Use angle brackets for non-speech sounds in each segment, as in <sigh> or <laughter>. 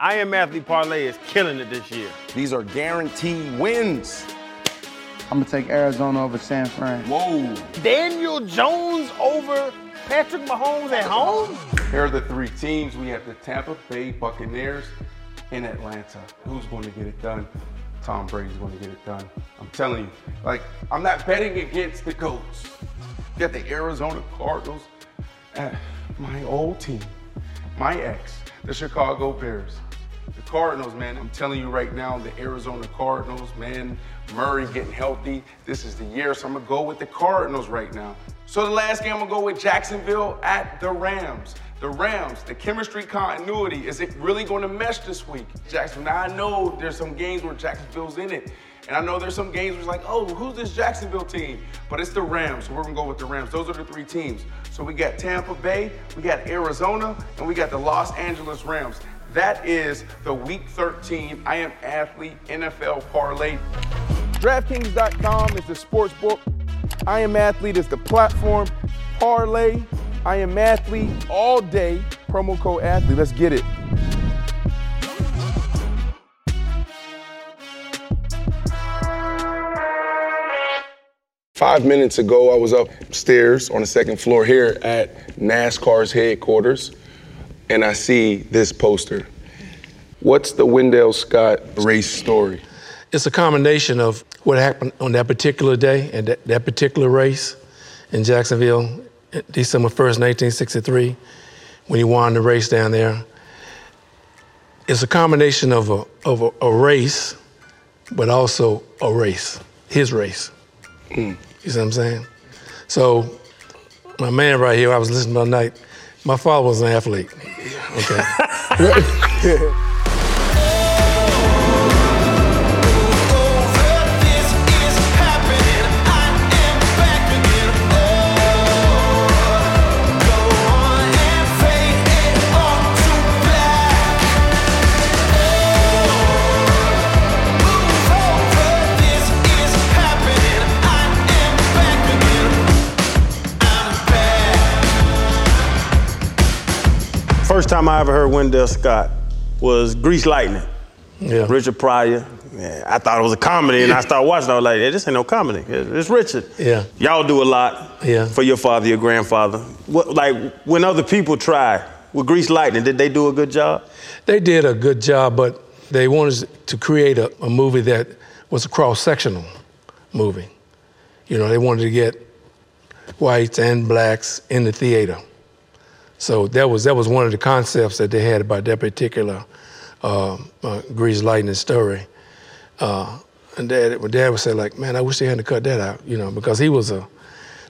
I Am Athlete Parlay is killing it this year. These are guaranteed wins. I'm gonna take Arizona over San Fran. Whoa. Daniel Jones over Patrick Mahomes at home? Here are the three teams. We have the Tampa Bay Buccaneers in Atlanta. Who's going to get it done? Tom Brady's going to get it done. I'm telling you, like, I'm not betting against the Goats. You got the Arizona Cardinals, uh, my old team, my ex, the Chicago Bears. The Cardinals, man, I'm telling you right now, the Arizona Cardinals, man, Murray getting healthy. This is the year, so I'm gonna go with the Cardinals right now. So the last game, I'm gonna go with Jacksonville at the Rams. The Rams, the chemistry continuity, is it really gonna mesh this week? Jacksonville, now I know there's some games where Jacksonville's in it. And I know there's some games where it's like, oh, who's this Jacksonville team? But it's the Rams, so we're gonna go with the Rams. Those are the three teams. So we got Tampa Bay, we got Arizona, and we got the Los Angeles Rams. That is the Week 13 I Am Athlete NFL Parlay. DraftKings.com is the sports book. I Am Athlete is the platform. Parlay, I Am Athlete all day. Promo code athlete. Let's get it. Five minutes ago, I was upstairs on the second floor here at NASCAR's headquarters, and I see this poster. What's the Wendell Scott race story? It's a combination of what happened on that particular day and that, that particular race in Jacksonville, December 1st, 1963, when he won the race down there. It's a combination of a, of a, a race, but also a race, his race. Mm. You see what I'm saying? So, my man right here, I was listening all night. My father was an athlete. Okay. <laughs> First time I ever heard Wendell Scott was Grease Lightning. Yeah. Richard Pryor. Man, I thought it was a comedy, and I started watching. I was like, yeah, "This ain't no comedy. It's Richard." Yeah. Y'all do a lot Yeah. for your father, your grandfather. What, like when other people try with Grease Lightning, did they do a good job? They did a good job, but they wanted to create a, a movie that was a cross-sectional movie. You know, they wanted to get whites and blacks in the theater. So that was that was one of the concepts that they had about that particular uh, uh, Grease Lightning story. Uh, and dad, my dad would say like, "Man, I wish they hadn't cut that out," you know, because he was a.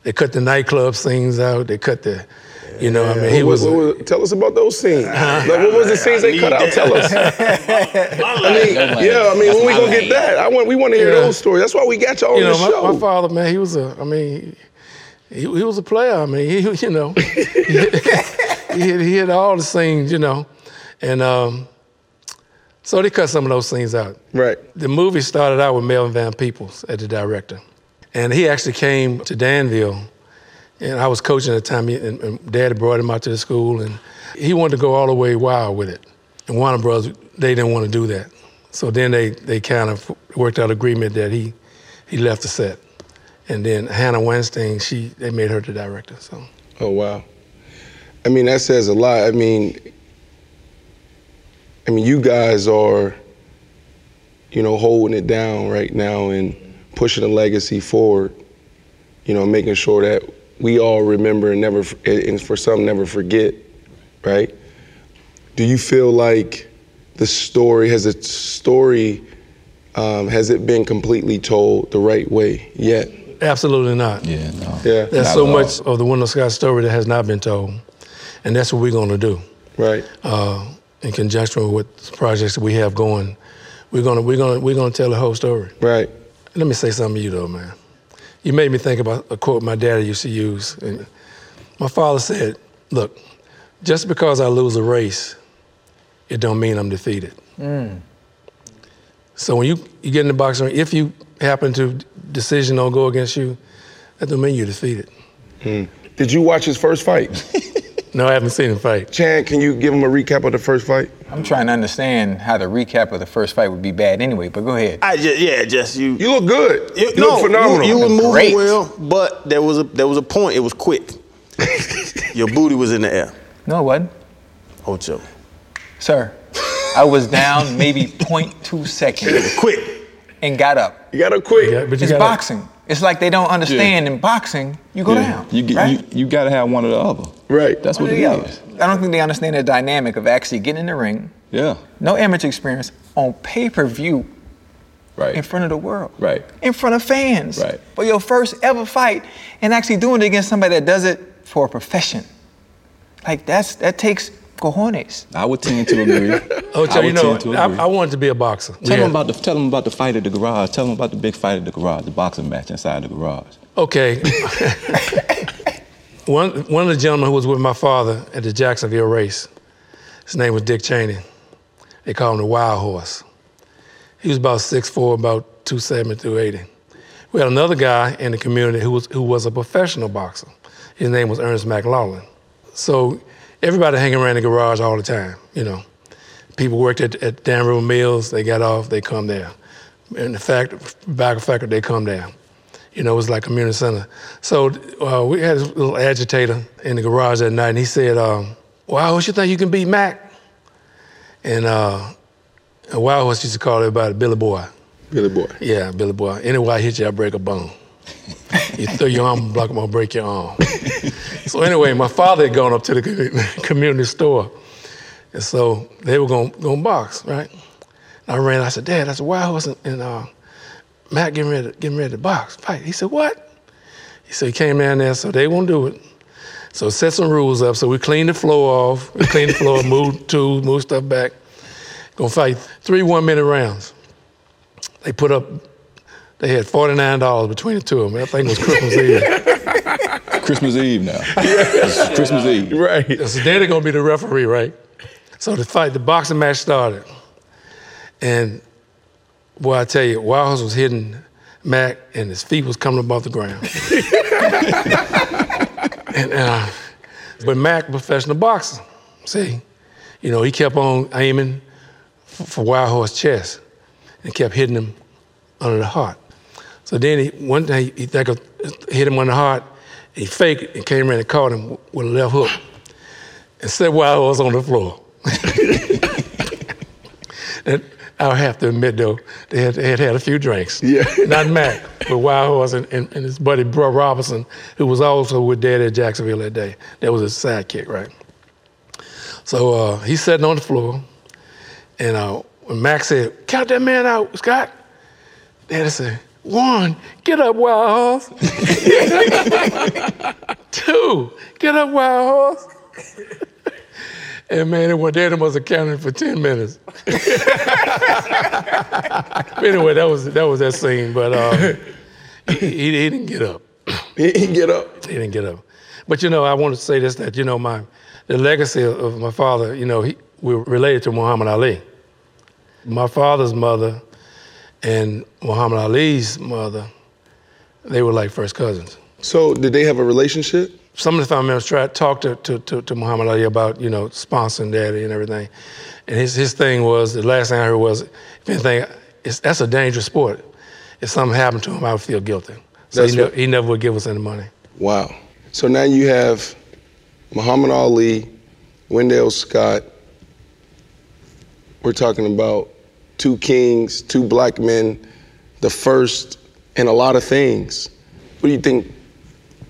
They cut the nightclub scenes out. They cut the, you know, I mean, he What- was. what- a- what- tell us about those scenes. <laughs> Like, what was the scenes they cut out? Tell us. <laughs> I mean, yeah, I mean, when we gonna get that? I want, we want to hear Yeah. those stories. That's why we got y'all on you know, the my, show. my father, man, he was a. I mean, he, he was a player. I mean, he, you know, <laughs> he, had, he had all the scenes, you know, and um, so they cut some of those scenes out. Right. The movie started out with Melvin Van Peebles as the director, and he actually came to Danville, and I was coaching at the time, and, and Dad brought him out to the school, and he wanted to go all the way wild with it. And Warner Brothers, they didn't want to do that, so then they they kind of worked out agreement that he he left the set, and then Hannah Weinstein, she they made her the director. So Oh wow. I mean, that says a lot. I mean, I mean, you guys are, you know, holding it down right now and pushing the legacy forward. You know, making sure that we all remember and never, and for some, never forget. Right? Do you feel like the story has a story? Um, has it been completely told the right way yet? absolutely not. Yeah, no. Yeah. There's Not so much of the Wendell Scott story that has not been told, and that's what we're going to do. Right. uh, in conjunction with the projects that we have going, we're gonna we're gonna we're gonna tell the whole story. Right. Let me say something to you though, man. You made me think about a quote my daddy used to use. And my father said, "Look, just because I lose a race, it don't mean I'm defeated." So when you, you get in the boxing ring, if you happen to decision don't go against you, that don't mean you're defeated. Did you watch his first fight? <laughs> No, I haven't seen him fight. Chad, can you give him a recap of the first fight? I'm trying to understand how the recap of the first fight would be bad anyway, but go ahead. I just yeah, just you. You look good. You, You no, look phenomenal. You, you were moving Great. well, but there was a there was a point. It was quick. <laughs> Your booty was in the air. No, it wasn't. Ocho. Sir, I was down maybe <laughs> 0.2 seconds Quick. and got up. You got to quick. Yeah, but you It's gotta- boxing. It's like they don't understand in boxing, you go Yeah. down. You, get, right? you you gotta have one or the other. Right. That's what it Yeah. I don't think they understand the dynamic of actually getting in the ring, Yeah. no amateur experience, on pay per view Right. in front of the world. Right. In front of fans. Right. For your first ever fight and actually doing it against somebody that does it for a profession. Like that's that takes cojones. I would tend to agree. <laughs> Ocho, I you know, to I, agree. I wanted to be a boxer. Tell Yeah. them about the tell them about the fight at the garage. Tell them about the big fight at the garage, the boxing match inside the garage. Okay. <laughs> one, one of the gentlemen who was with my father at the Jacksonville race, his name was Dick Cheney. They called him the Wild Horse. He was about 6'4", about 270, 280. We had another guy in the community who was, who was a professional boxer. His name was Ernest McLaughlin. So everybody hanging around the garage all the time, you know. People worked at, at Dan River Mills, they got off, they come there. And the fact, back of fact, they come down. You know, it was like a community center. So uh, we had this little agitator in the garage that night, and he said, um, "Wild Horse, you think you can beat Mac?" And uh, and Wild Horse used to call everybody Billy Boy. Billy boy. Yeah, Billy Boy. Anyway, I hit you, I break a bone. You throw your arm, block, I'm gonna break your arm. so anyway, my father had gone up to the <laughs> community store, and so they were gonna, gonna box, right? And I ran. I said, Dad, that's a Wild Horse, and, and uh, Matt getting ready, to, getting ready to box, fight. He said, What? He said, he came down there, so they won't do it. So set some rules up. So we cleaned the floor off. We cleaned the floor, <laughs> moved tools, moved stuff back. Gonna fight three one-minute rounds. They put up. They had forty-nine dollars between the two of them. I think it was Christmas Eve. <laughs> Christmas Eve now. It's Christmas Eve. Right. So they're gonna be the referee, right? So the fight, the boxing match started, and boy, I tell you, Wild Horse was hitting Mac, and his feet was coming above the ground. <laughs> and uh, but Mac, professional boxer, see, you know, he kept on aiming for, for Wild Horse chest, and kept hitting him under the heart. So then he, one day he think of, hit him on the heart. He faked it and came in and caught him with a left hook and set Wild Horse on the floor. <laughs> and I'll have to admit though, they had, they had had a few drinks. Yeah. <laughs> Not Mac, but Wild Horse and, and, and his buddy Bro Robinson, who was also with Daddy at Jacksonville that day. That was his sidekick, right? So uh, he's sitting on the floor, and uh, when Mac said, "Count that man out, Scott," Daddy said, "One, get up, Wild Horse. <laughs> Two, get up, Wild Horse." And man, it went Daddy must have counted for ten minutes. <laughs> anyway, that was that was that scene, but um, he, he, he didn't get up. He didn't get up. He didn't get up. But you know, I want to say this: that you know, my the legacy of, of my father. You know, he, we're related to Muhammad Ali. My father's mother and Muhammad Ali's mother, they were like first cousins. So did they have a relationship? Some of the family members tried to talk to, to, to, to Muhammad Ali about, you know, sponsoring daddy and everything. And his, his thing was, the last thing I heard was, if anything, it's, that's a dangerous sport. If something happened to him, I would feel guilty. So he, ne- what- he never would give us any money. Wow. So now you have Muhammad Ali, Wendell Scott. We're talking about two kings, two black men, the first in a lot of things. What do you think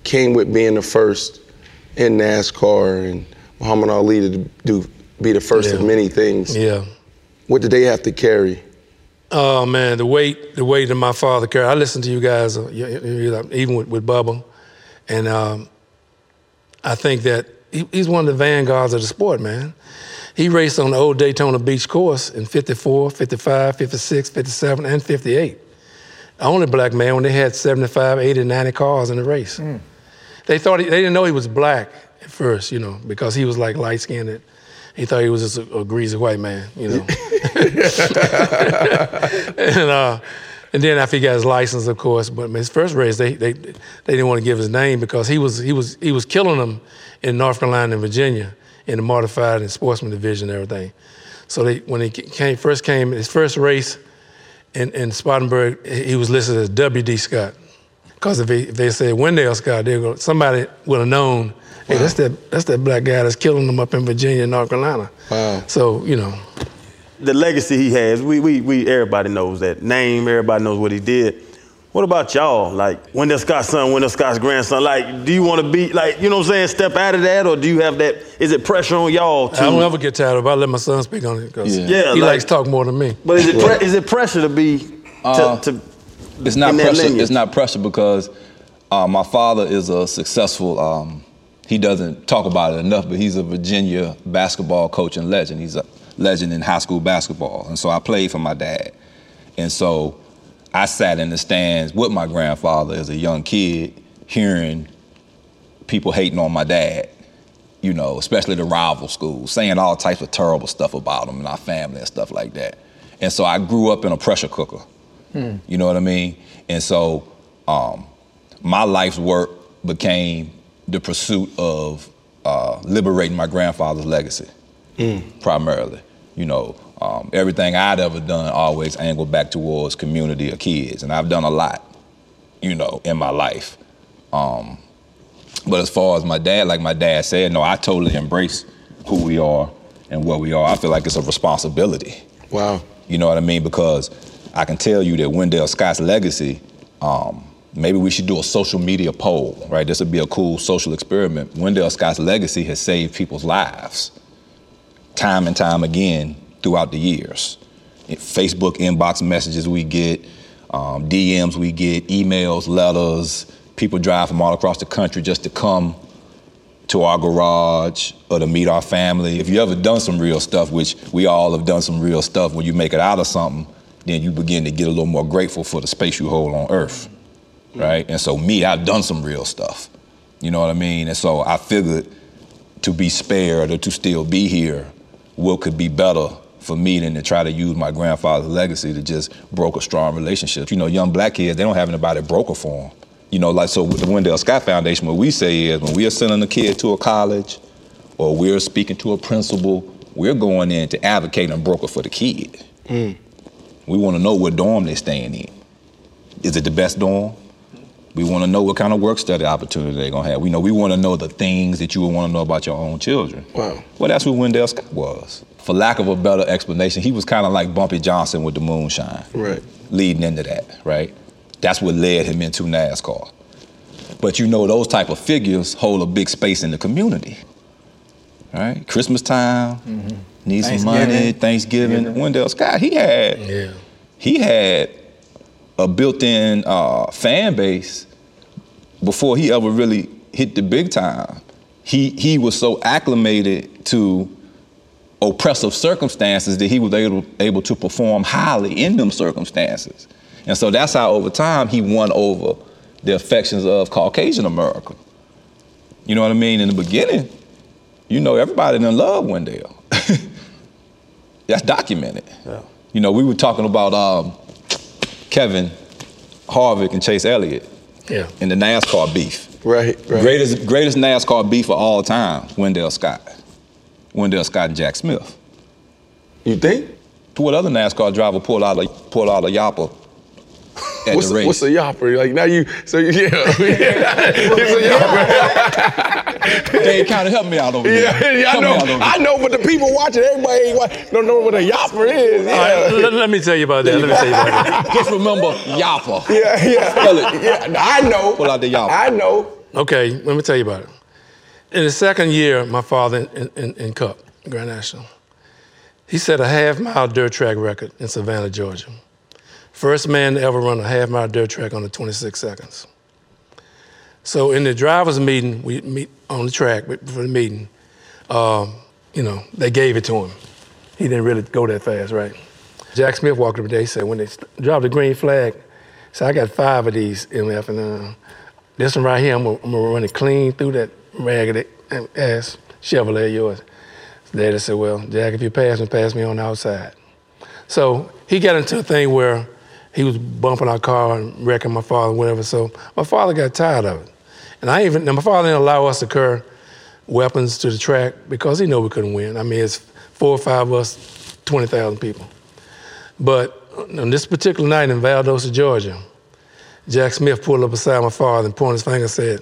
came with being the first in NASCAR and Muhammad Ali to do be the first of many things? Yeah. What did they have to carry? Oh man, the weight, the weight that my father carried. I listened to you guys, uh, even with, with Bubba, and um, I think that he, he's one of the vanguards of the sport, man. He raced on the old Daytona Beach course in 54, 55, 56, 57, and 58. The only black man when they had 75, 80, 90 cars in the race. They thought he, they didn't know he was black at first, you know, because he was like light skinned. He thought he was just a, a greasy white man, you know. <laughs> and uh, And then after he got his license, of course, but his first race, they they they didn't want to give his name because he was he was he was killing them in North Carolina and Virginia in the modified and sportsman division and everything. So they when he came first came his first race in, in Spartanburg, he was listed as W.D. Scott. Because if, if they said Wendell Scott, they go, somebody would have known, hey, that's that that's that black guy that's killing them up in Virginia and North Carolina. Wow. So you know, the legacy he has, we, we, we, everybody knows that name, everybody knows what he did. What about y'all? Like, Wendell Scott's son, Wendell Scott's grandson, like, do you want to be, like, you know what I'm saying, step out of that, or do you have that, is it pressure on y'all to? I don't ever get tired of it. I let my son speak on it because Yeah. Yeah, he like- likes to talk more than me. But is it, pre- is it pressure to be, to, Uh, to It's not in that pressure. lineage? It's not pressure because uh, my father is a successful. Um, he doesn't talk about it enough, but he's a Virginia basketball coach and legend. He's a legend in high school basketball, and so I played for my dad, and so I sat in the stands with my grandfather as a young kid, hearing people hating on my dad. You know, especially the rival schools, saying all types of terrible stuff about him and our family and stuff like that. And so I grew up in a pressure cooker. You know what I mean? And so um, my life's work became the pursuit of uh, liberating my grandfather's legacy, primarily. You know, um, everything I'd ever done always angled back towards community or kids, and I've done a lot, you know, in my life. Um, but as far as my dad, like my dad said, no, I totally embrace who we are and what we are. I feel like it's a responsibility. Wow. You know what I mean? Because I can tell you that Wendell Scott's legacy, um, maybe we should do a social media poll, right? This would be a cool social experiment. Wendell Scott's legacy has saved people's lives time and time again throughout the years. Facebook inbox messages we get, um, DMs we get, emails, letters. People drive from all across the country just to come to our garage or to meet our family. If you ever done some real stuff, which we all have done some real stuff, when you make it out of something, then you begin to get a little more grateful for the space you hold on earth. Right? And so me, I've done some real stuff. You know what I mean? And so I figured to be spared or to still be here, what could be better for me than to try to use my grandfather's legacy to just broker a strong relationships. You know, young black kids, they don't have anybody broker for them. You know, like so with the Wendell Scott Foundation, what we say is when we are sending a kid to a college or we're speaking to a principal, we're going in to advocate and broker for the kid. Hmm. We want to know what dorm they're staying in. Is it the best dorm? We want to know what kind of work study opportunity they're gonna have. We know we want to know the things that you would want to know about your own children. Wow. Well, that's what Wendell Scott was. For lack of a better explanation, he was kind of like Bumpy Johnson with the moonshine. Right. Leading into that, right? That's what led him into NASCAR. But you know, those type of figures hold a big space in the community. Right? Christmas time, need some money, Thanksgiving. Thanksgiving. Wendell Scott, he had Yeah. he had a built-in uh, fan base before he ever really hit the big time. He he was so acclimated to oppressive circumstances that he was able able to perform highly in them circumstances, and so that's how over time he won over the affections of Caucasian America. You know what I mean? In the beginning, you know everybody didn't love Wendell. <laughs> that's documented. You know, we were talking about um, Kevin Harvick and Chase Elliott Yeah. in the NASCAR beef. Right. Right. Greatest greatest NASCAR beef of all time, Wendell Scott. Wendell Scott and Jack Smith. You think? What other NASCAR driver pulled out a pulled out a yapper at What's the a, race? what's a yopper? Like now you so you- yeah. <laughs> <laughs> it's a yopper. they kind of help me out over Yeah, there. yeah, I know. out I know, but the people watching, everybody ain't wa- don't know what a yopper is. Yeah. All right, let, let me tell you about that. Let me tell you about that. <laughs> Just remember yapper. yeah, yeah. Spell it. Yeah, I know. Pull out the yopper. I know. Okay, let me tell you about it. In the second year, my father in, in, in Cup, Grand National, he set a half mile dirt track record in Savannah, Georgia. First man to ever run a half mile dirt track under 26 seconds. So in the drivers' meeting, we meet on the track for the meeting. Um, you know, they gave it to him. He didn't really go that fast, right? Jack Smith walked up. He said, when they dropped the green flag, said, I got five of these MF, and uh, this one right here, I'm gonna, I'm gonna run it clean through that raggedy ass Chevrolet of yours. Daddy said, well, Jack, if you pass me, pass me on the outside. So he got into a thing where he was bumping our car and wrecking my father, whatever. So my father got tired of it, and I even now my father didn't allow us to carry weapons to the track because he knew we couldn't win. I mean, it's four or five of us, twenty thousand people. But on this particular night in Valdosta, Georgia, Jack Smith pulled up beside my father and pointed his finger and said,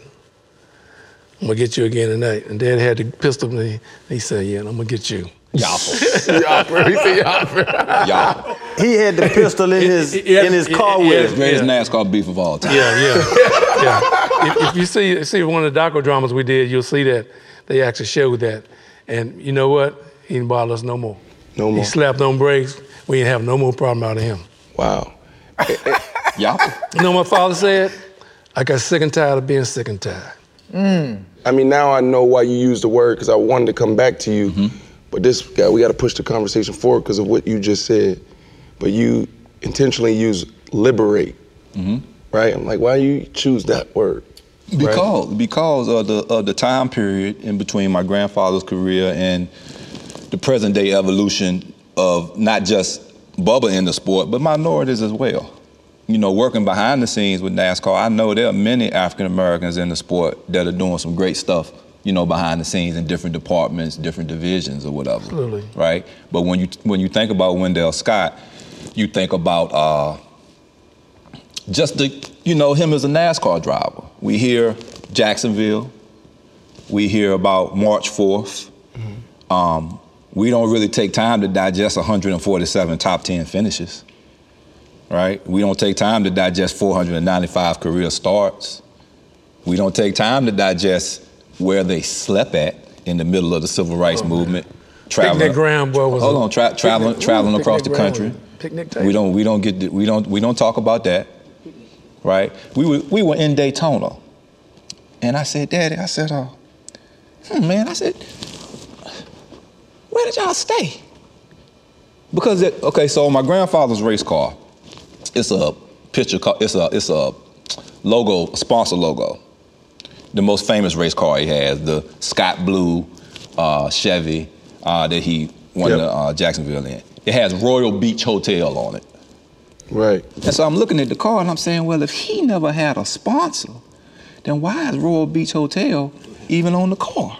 I'm gonna get you again tonight. And Dad had the pistol and he, he said, Yeah, I'm gonna get you. Yopper. Yopper. He said yopper. Yopper. He had the pistol in his <laughs> yeah, in his yeah, car yeah, with him. Greatest NASCAR beef of all time. Yeah, yeah, yeah. If, if you see see one of the docudramas we did, you'll see that they actually showed that. And you know what? He didn't bother us no more. No more. He slapped on brakes. We didn't have no more problem out of him. Wow. Eh, eh, yopper. You know what my father said? I got sick and tired of being sick and tired. Mm. I mean, now I know why you used the word because I wanted to come back to you. Mm-hmm. But this guy, we got to push the conversation forward because of what you just said. But you intentionally use liberate, mm-hmm. right? I'm like, why do you choose that word? right? Because because of the of the time period in between my grandfather's career and the present day evolution of not just Bubba in the sport, but minorities as well. You know, working behind the scenes with NASCAR, I know there are many African Americans in the sport that are doing some great stuff. You know, behind the scenes in different departments, different divisions, or whatever. Absolutely. Right. But when you when you think about Wendell Scott, you think about uh, just the you know him as a NASCAR driver. We hear Jacksonville. We hear about March 4th. Um, we don't really take time to digest 147 top 10 finishes, right? We don't take time to digest 495 career starts. We don't take time to digest where they slept at in the middle of the civil rights movement. traveling. Picnic ground, boy, was hold on, tra- traveling, Picnic- traveling ooh, across the country. picnic We don't, we don't get, the, we don't, we don't talk about that, right? We were, we were in Daytona, and I said, Daddy, I said, uh, hmm, man, I said, where did y'all stay? Because it, okay, so my grandfather's race car, it's a picture, car, it's a, it's a logo, sponsor logo. The most famous race car he has, the Scott Blue uh, Chevy uh, that he won Yep. the uh, Jacksonville in. It has Royal Beach Hotel on it. Right. And so I'm looking at the car and I'm saying, well, if he never had a sponsor, then why is Royal Beach Hotel even on the car?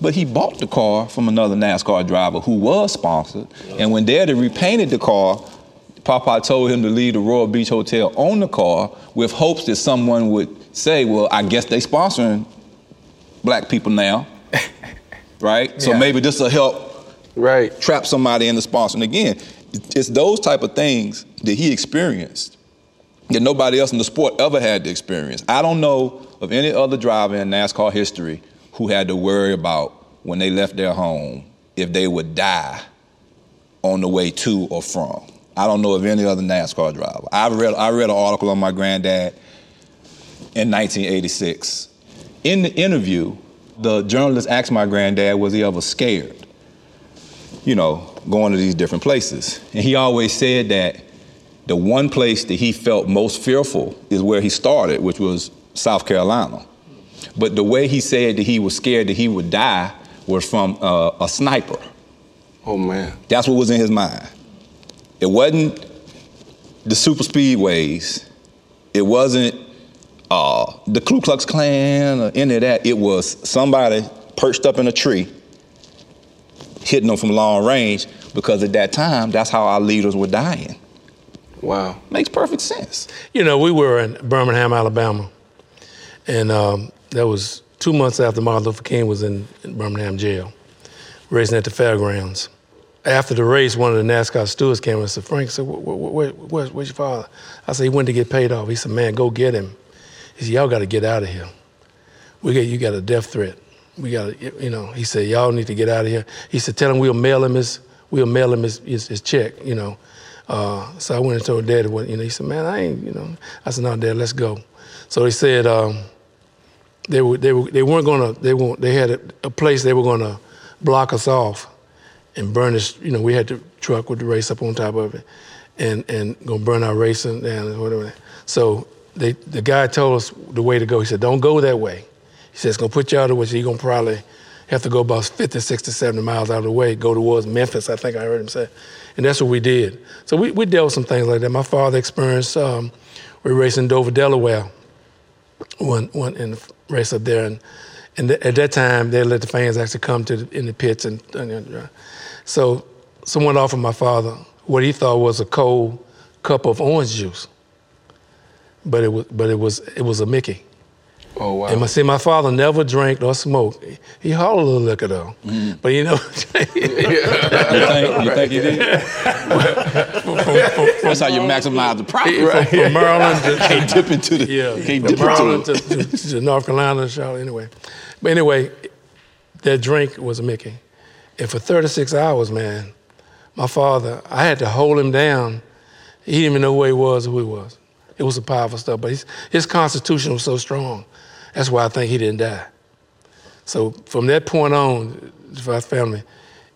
But he bought the car from another NASCAR driver who was sponsored. And when Daddy repainted the car, Papa told him to leave the Royal Beach Hotel on the car with hopes that someone would say, well, I guess they sponsoring black people now. <laughs> right? So maybe this will help Right. trap somebody into sponsoring. Again, it's those type of things that he experienced that nobody else in the sport ever had to experience. I don't know of any other driver in NASCAR history who had to worry about when they left their home if they would die on the way to or from. I don't know of any other NASCAR driver. I read I read an article on my granddad in 1986. In the interview, the journalist asked my granddad, was he ever scared? you know, going to these different places. And he always said that the one place that he felt most fearful is where he started, which was South Carolina. But the way he said that he was scared that he would die was from uh, a sniper. Oh man. That's what was in his mind. It wasn't the super speedways. It wasn't uh, the Ku Klux Klan or any of that. It was somebody perched up in a tree hitting them from long range because at that time, that's how our leaders were dying. Wow. Makes perfect sense. You know, we were in Birmingham, Alabama, and um, that was two months after Martin Luther King was in, in Birmingham jail, racing at the fairgrounds. After the race, one of the NASCAR stewards came and said, Frank, said, where, where, where, where's your father? I said, he went to get paid off. He said, man, go get him. He said, y'all got to get out of here. We got, you got a death threat. We got to, you know, he said, y'all need to get out of here. He said, tell him we'll mail him his, we'll mail him his, his, his check, you know. Uh, so I went and told Daddy what, you know, he said, man, I ain't, you know. I said, no, Dad, let's go. So he said, um, they were, they were, they weren't gonna, they weren't, they had a, a place they were gonna block us off and burn us, you know, we had the truck with the race up on top of it and, and gonna burn our racing down and whatever. So they, the guy told us the way to go. He said, don't go that way. He said, it's gonna put you out of which you're gonna probably have to go about 50, 60, 70 miles out of the way, go towards Memphis, I think I heard him say. And that's what we did. So we, we dealt with some things like that. My father experienced, um, we were racing Dover, Delaware, one, one in the race up there. And, and th- at that time, they let the fans actually come to the, in the pits. And, and uh, so someone offered my father what he thought was a cold cup of orange juice. But it was, but it was, it was a Mickey. Oh wow. And my, see, my father never drank or smoked. He hauled a little liquor though, mm. but you know. <laughs> You think, you think he did? <laughs> That's how you maximize the profit. from, from Maryland to, Can't dip into the. yeah, Can't from dip Maryland into to, to, to North Carolina and Charlotte. Anyway, but anyway, that drink was a Mickey, and for 36 hours, man, my father, I had to hold him down. He didn't even know where he was or who he was. It was a powerful stuff, but his, his constitution was so strong. That's why I think he didn't die. So from that point on, for our family,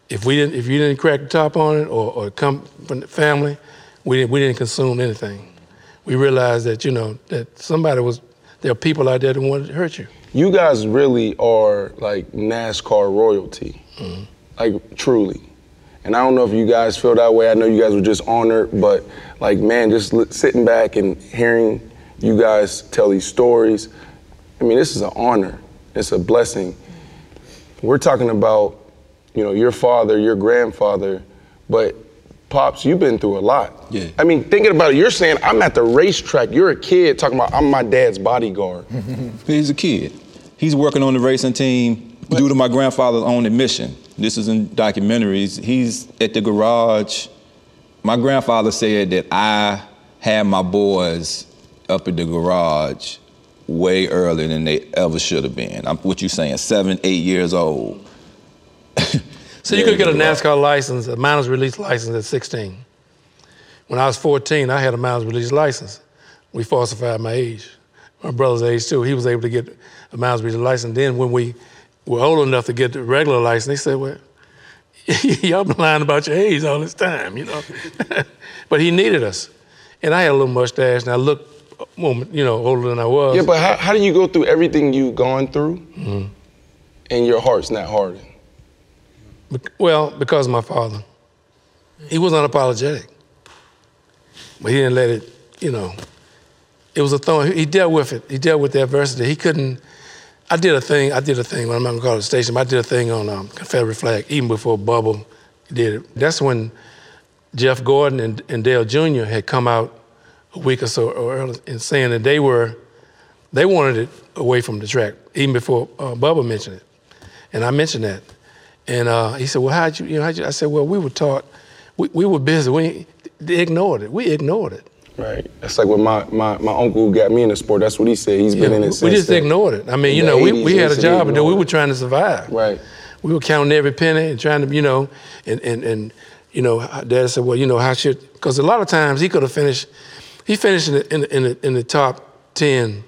if we didn't, if you didn't crack the top on it or, or come from the family, we didn't, we didn't consume anything. We realized that you know that somebody was there are people out there that wanted to hurt you. You guys really are like NASCAR royalty, mm-hmm. like truly. And I don't know if you guys feel that way. I know you guys were just honored, but like man, just li- sitting back and hearing you guys tell these stories. I mean, this is an honor. It's a blessing. We're talking about, you know, your father, your grandfather, but pops, you've been through a lot. Yeah. I mean, thinking about it, you're saying I'm at the racetrack. You're a kid talking about I'm my dad's bodyguard. <laughs> He's a kid. He's working on the racing team due to my grandfather's own admission. This is in documentaries. He's at the garage. My grandfather said that I had my boys up at the garage way earlier than they ever should have been. I'm, what you saying? Seven, eight years old. <laughs> So you could get a NASCAR license, a mileage release license at 16. When I was 14, I had a mileage release license. We falsified my age. My brother's age too. He was able to get a mileage release license. Then when we were old enough to get the regular license, they said, "Well, <laughs> y'all been lying about your age all this time, you know." <laughs> but he needed us, and I had a little mustache, and I looked, you know, older than I was. Yeah, but how, how do you go through everything you've gone through Mm-hmm. and your heart's not hardened? Bec- Well, because of my father. He was unapologetic. But he didn't let it, you know, it was a thorn. He dealt with it. He dealt with the adversity. He couldn't, I did a thing, I did a thing, I'm not gonna call it a station, but I did a thing on um, Confederate flag, even before Bubba did it. That's when Jeff Gordon and, and Dale Jr. had come out a week or so earlier and saying that they were, they wanted it away from the track, even before uh, Bubba mentioned it. And I mentioned that. And uh, he said, well, how'd you, you know, how'd you? I said, well, we were taught, we, we were busy. We they ignored it. We ignored it. Right. That's like when my, my, my uncle who got me in the sport, that's what he said. He's been in we, it we since just then. ignored it. I mean, you know, we, 80s, we they had a job to do. We were trying to survive. Right. We were counting every penny and trying to, you know, and, and, and you know, Dad said, well, you know, how should, because a lot of times he could have finished, he finished in the, in the, in the, in the top 10,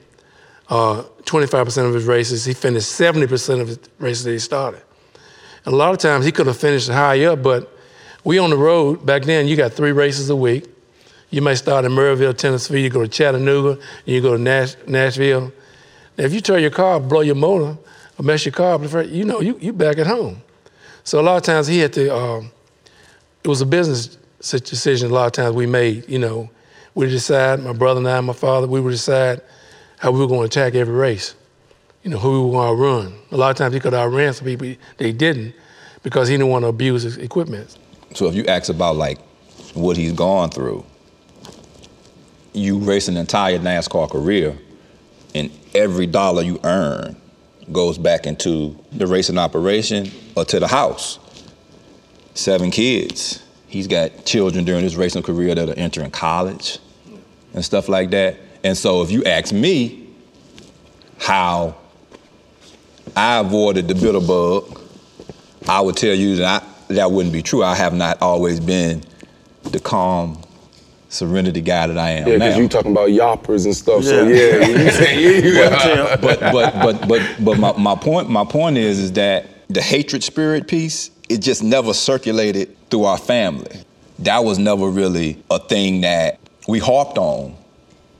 uh, 25% of his races. He finished 70% of his races that he started. And a lot of times he could have finished high up, but we on the road, back then you got three races a week. You may start in Maryville, Tennessee, you go to Chattanooga, you go to Nash, Nashville. Now, if you tear your car, blow your motor, or mess your car up, you know, you, you back at home. So a lot of times he had to, um, it was a business decision a lot of times we made, you know. We decide, my brother and I, my father, we would decide how we were going to attack every race. You know, who we were going to run. A lot of times he could outrun some people They didn't because he didn't want to abuse his equipment. So if you ask about like what he's gone through, you race an entire NASCAR career, and every dollar you earn goes back into the racing operation or to the house. Seven kids. He's got children during his racing career that are entering college and stuff like that. And so if you ask me how I avoided the bitter bug, I would tell you that I, that wouldn't be true. I have not always been the calm, serenity guy that I am Yeah, now. because you talking about yoppers and stuff. So Yeah. yeah, you <laughs> saying you, you got- but but but but but my, my point my point is is that the hatred spirit piece it just never circulated through our family. That was never really a thing that we harped on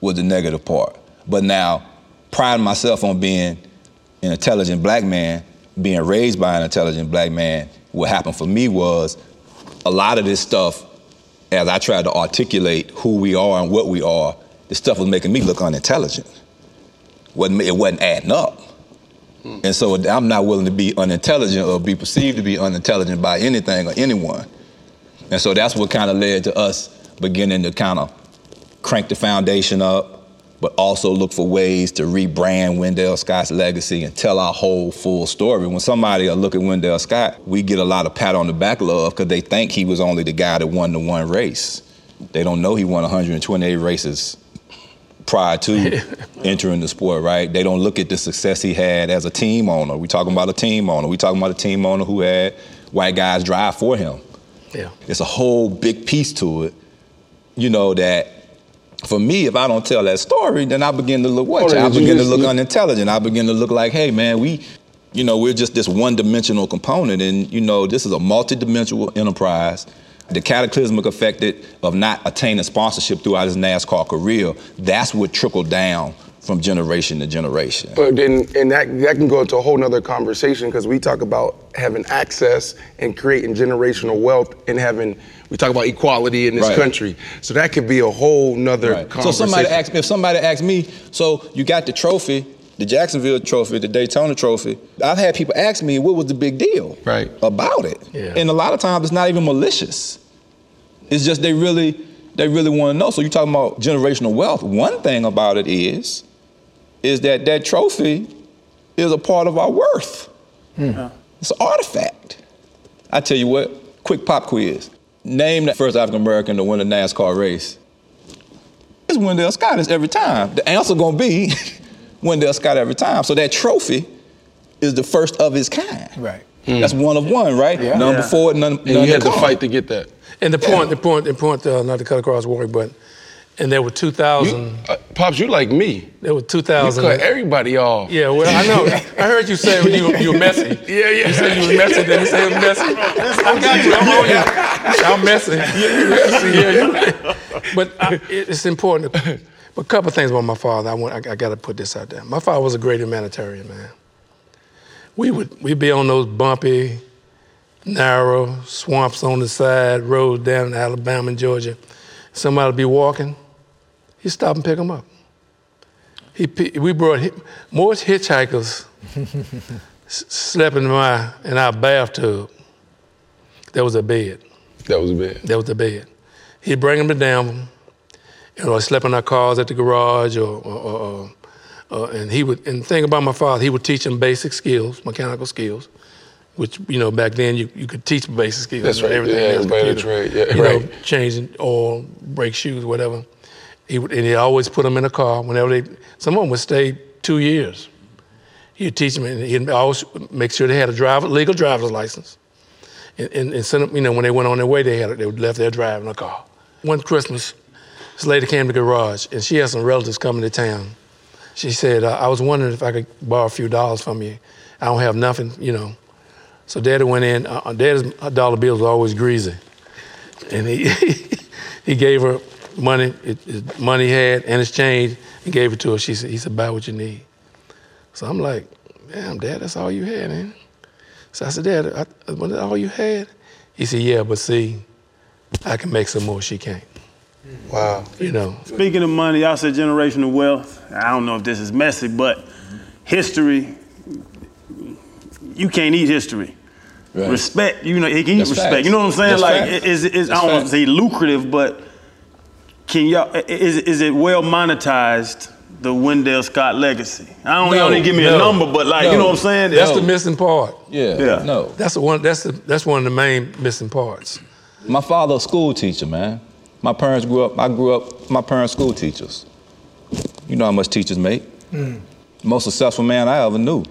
was the negative part. But now, priding myself on being an intelligent black man, being raised by an intelligent black man, what happened for me was a lot of this stuff, as I tried to articulate who we are and what we are, the stuff was making me look unintelligent. Wasn't, it wasn't adding up. Hmm. And so I'm not willing to be unintelligent or be perceived to be unintelligent by anything or anyone. And so that's what kind of led to us beginning to kind of crank the foundation up, but also look for ways to rebrand Wendell Scott's legacy and tell our whole full story. When somebody will look at Wendell Scott, we get a lot of pat on the back love because they think he was only the guy that won the one race. They don't know he won 128 races prior to <laughs> entering the sport, right? They don't look at the success he had as a team owner. We talking about a team owner. We talking about a team owner who had white guys drive for him. Yeah. It's a whole big piece to it, you know, that for me, if I don't tell that story, then I begin to look what? I begin to look unintelligent. I begin to look like, hey man, we, you know, we're just this one-dimensional component, and you know, this is a multi-dimensional enterprise. The cataclysmic effect of not attaining sponsorship throughout his NASCAR career, that's what trickled down from generation to generation. But then, and that that can go into a whole nother conversation because we talk about having access and creating generational wealth and having we talk about equality in this Right. country. So that could be a whole nother Right. So somebody asked me, if somebody asked me, so you got the trophy, the Jacksonville trophy, the Daytona trophy. I've had people ask me, what was the big deal Right. about it? Yeah. And a lot of times it's not even malicious. It's just they really, they really want to know. So you're talking about generational wealth. One thing about it is, is that that trophy is a part of our worth. It's an artifact. I tell you what, quick pop quiz. Name the first African American to win a NASCAR race. It's Wendell Scott. It's every time. The answer gonna be <laughs> Wendell Scott every time. So that trophy is the first of its kind. Right. That's one of one, right? Yeah. None Yeah. before, none, and none you had to come. fight to get that. And the point, the point, the point, uh, not to cut across Warrick, but and there were 2,000. Uh, Pops, you like me. there were You 2,000. cut everybody off. Yeah, well, I know. I heard you say when you, were- you were messy. <laughs> Yeah, yeah. You said you were messy, then you said messy. I got you. I'm on you. I'm messy. <laughs> Yeah, you- <laughs> but I, it's important. To, but a couple things about my father. I want. I, I got to put this out there. My father was a great humanitarian man. We would we'd be on those bumpy, narrow swamps on the side, roads down in Alabama and Georgia. Somebody would be walking. He'd stop and pick them up. He, we brought more hitchhikers <laughs> slept in my in our bathtub. There was a bed. That was a bed. That was a bed. He'd bring them to Danville, and or slept in our cars at the garage, or, or, or, or uh, and he would. And the thing about my father, he would teach them basic skills, mechanical skills, which you know back then you, you could teach basic skills. That's right. Everything Yeah, else, everybody computer. trade. Yeah, you right. know, changing oil, brake shoes, whatever. He and he always put them in a car whenever they. Some of them would stay two years. He'd teach them, and he'd always make sure they had a driver, legal driver's license. And, and, and send them, you know, when they went on their way, they had they left their driving a car. One Christmas, this lady came to the garage, and she had some relatives coming to town. She said, uh, "I was wondering if I could borrow a few dollars from you. I don't have nothing, you know." So Daddy went in. Uh, uh, Daddy's dollar bills were always greasy, and he <laughs> he gave her money, it, it- money he had and his change, and gave it to her. She said, "He said, buy what you need." So I'm like, "Damn, Dad, that's all you had, man." So I said, Dad, I, was that all you had? He said, Yeah, but see, I can make some more. She can't. Wow. You know. Speaking of money, y'all said generational wealth. I don't know if this is messy, but history, you can't eat history. Right. Respect, you know, he can eat That's respect. facts. You know what I'm saying? That's like, facts. is is I don't want to say lucrative, but can y'all is is it well monetized? The Wendell Scott legacy. I don't No, y'all give me a number, but like you know what I'm saying. That's No. the missing part. Yeah. Yeah. No. That's the one. That's the that's one of the main missing parts. My father a school teacher, man. My parents grew up, I grew up, my parents school teachers. You know how much teachers make. Hmm. Most successful man I ever knew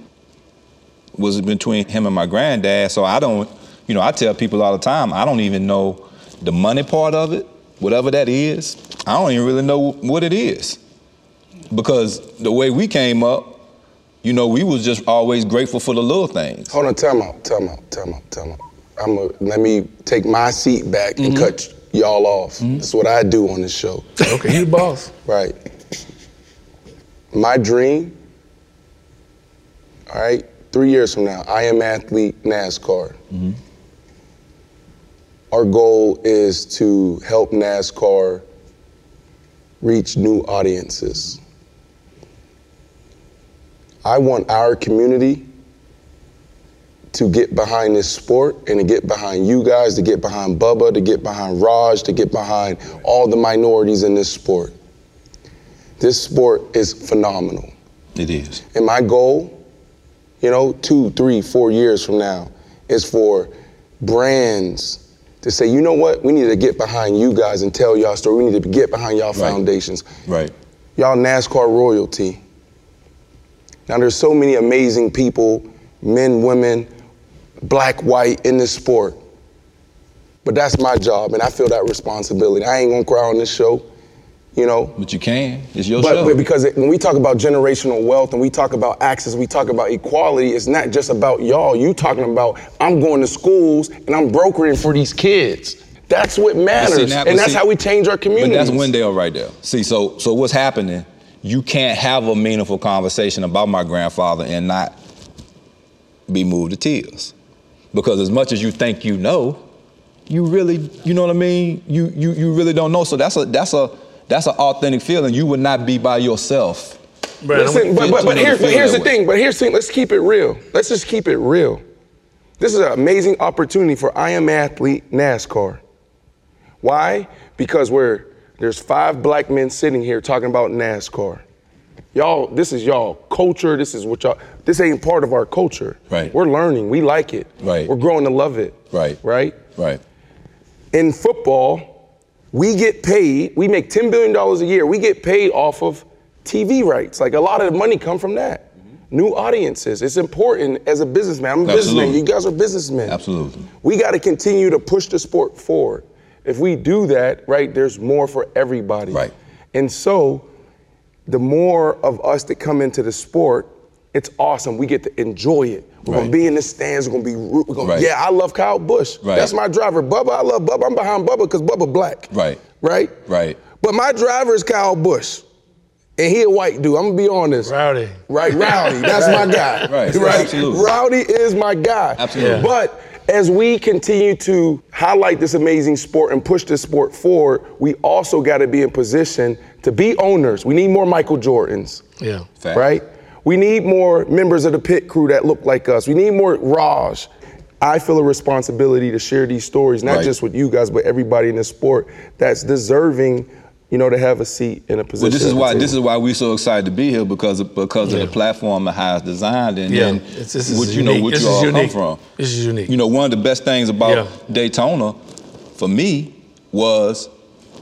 was between him and my granddad. So I don't, you know, I tell people all the time, I don't even know the money part of it, whatever that is. I don't even really know what it is. Because the way we came up, you know, we was just always grateful for the little things. Hold on, time out, time out, time out, time out. I'm a, let me take my seat back and mm-hmm. cut y'all off. Mm-hmm. That's what I do on this show. Okay, you the boss. <laughs> Right. My dream, all right, three years from now, I am athlete NASCAR. Mm-hmm. Our goal is to help NASCAR reach new audiences. I want our community to get behind this sport and to get behind you guys, to get behind Bubba, to get behind Raj, to get behind all the minorities in this sport. This sport is phenomenal. It is. And my goal, you know, two, three, four years from now, is for brands to say, you know what, we need to get behind you guys and tell y'all story. We need to get behind y'all foundations. Right. Y'all NASCAR royalty. Now there's so many amazing people, men, women, black, white in this sport. But that's my job, and I feel that responsibility. I ain't gonna cry on this show, you know. But you can. It's your But, show. but because it, when we talk about generational wealth and we talk about access, we talk about equality, it's not just about y'all. You talking about I'm going to schools and I'm brokering for these kids. That's what matters, see, now- and that's see- how we change our communities. But that's Wendell right there. See, so so what's happening? You can't have a meaningful conversation about my grandfather and not be moved to tears, because as much as you think you know, you really, you know what I mean. You you you really don't know. So that's a that's a that's an authentic feeling. You would not be by yourself. Listen, but, but, but, here, but here's the way. thing. But here's the thing. Let's keep it real. Let's just keep it real. This is an amazing opportunity for I Am Athlete NASCAR. Why? Because we're there's five black men sitting here talking about NASCAR. Y'all, this is y'all culture. This is what y'all. This ain't part of our culture. Right. We're learning. We like it. Right. We're growing to love it. Right. Right. Right. In football, we get paid. We make ten billion dollars a year. We get paid off of TV rights. Like a lot of the money come from that. Mm-hmm. New audiences. It's important as a businessman. I'm a businessman. You guys are businessmen. Absolutely. We got to continue to push the sport forward. If we do that, right, there's more for everybody. Right. And so, the more of us that come into the sport, it's awesome. We get to enjoy it. We're gonna be in the stands. We're gonna be. We're gonna, Right. Yeah, I love Kyle Busch. Right. That's my driver. Bubba, I love Bubba. I'm behind Bubba because Bubba black. Right. Right. Right. But my driver is Kyle Busch, and he a white dude. I'm gonna be honest. Rowdy. Right, Rowdy. <laughs> That's my guy. Right, Right. absolutely. Rowdy is my guy. Absolutely. Yeah. But as we continue to highlight this amazing sport and push this sport forward, we also got to be in position to be owners. We need more Michael Jordans. Yeah. Fact. Right? We need more members of the pit crew that look like us. We need more Raj. I feel a responsibility to share these stories, not Right. just with you guys, but everybody in the sport that's deserving, you know, to have a seat in a position. Well, this is why this is why we're so excited to be here because of, because of the platform and how it's designed and, Yeah. and It's- this is what you know what This you is all unique. come from. This is unique. You know, one of the best things about Yeah. Daytona for me was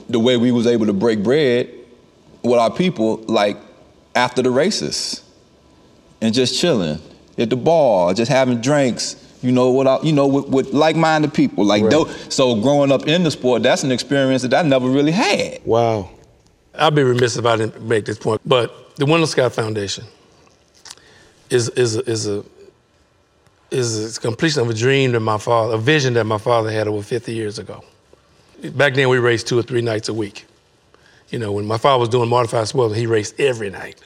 the way we was able to break bread with our people like after the races and just chilling at the bar, just having drinks. You know, without you know, with, with like-minded people. Like, Right. tho- so growing up in the sport, that's an experience that I never really had. Wow. I'd be remiss if I didn't make this point. But the Wendell Scott Foundation is is a, is a is a completion of a dream that my father, a vision that my father had over 50 years ago. Back then, we raced two or three nights a week. You know, when my father was doing modified sports, he raced every night,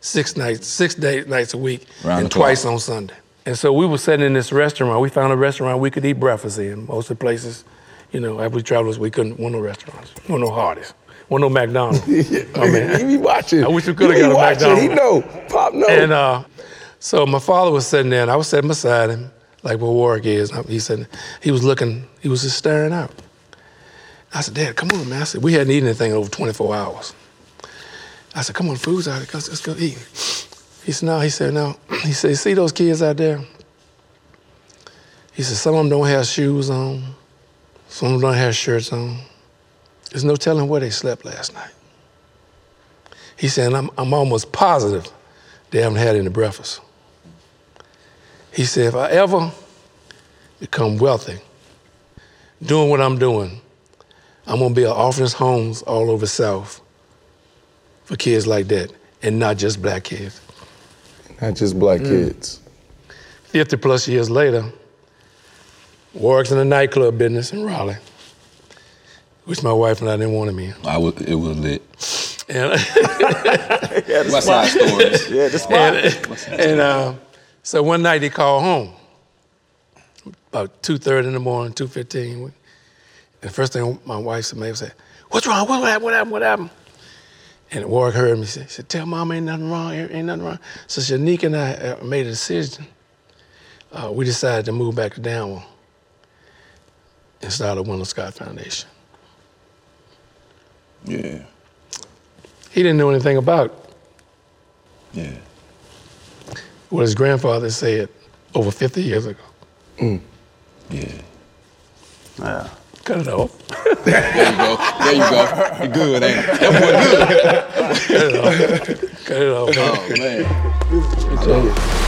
six nights, six day, nights a week, Round and twice on Sunday. And so we were sitting in this restaurant. We found a restaurant we could eat breakfast in. Most of the places, you know, after we traveled, we couldn't. Want no restaurants. Want no Hardee's. Want no McDonald's. <laughs> Oh, man. he be watching. I wish we coulda He got a watching. He know. Pop know. And uh, so my father was sitting there, and I was sitting beside him, like where Warrick is. He said he was looking, he was just staring out. I said, Dad, come on, man. I said, we hadn't eaten anything in over 24 hours. I said, come on, food's out. Let's, let's go eat. He said, no. He said, no. He said, see those kids out there? He said, some of them don't have shoes on. Some of them don't have shirts on. There's no telling where they slept last night. He said, I'm, I'm almost positive they haven't had any breakfast. He said, if I ever become wealthy, doing what I'm doing, I'm gonna build orphanage homes all over South for kids like that, and not just black kids. Not just black Mm. kids. 50 plus years later, works in the nightclub business in Raleigh, which my wife and I didn't want him in. I was, it was lit. And, <laughs> West Side Stories. Yeah, the spot. and, and uh, So one night he called home, about 2.30 in the morning, 2.15. And the first thing my wife said, Mae said, what's wrong? What happened? What happened? What happened? And Warrick heard me say, he said, tell mom ain't nothing wrong, ain't nothing wrong. So Shanique and I uh, made a decision. Uh, we decided to move back to Danville and start a Wendell Scott Foundation. Yeah. He didn't know anything about It. Yeah. what his grandfather said over 50 years ago. Mm. Yeah. Yeah. Cut it off. There you go. There you go. You good, ain't it? That boy good. Cut it off. Cut it off. Oh man.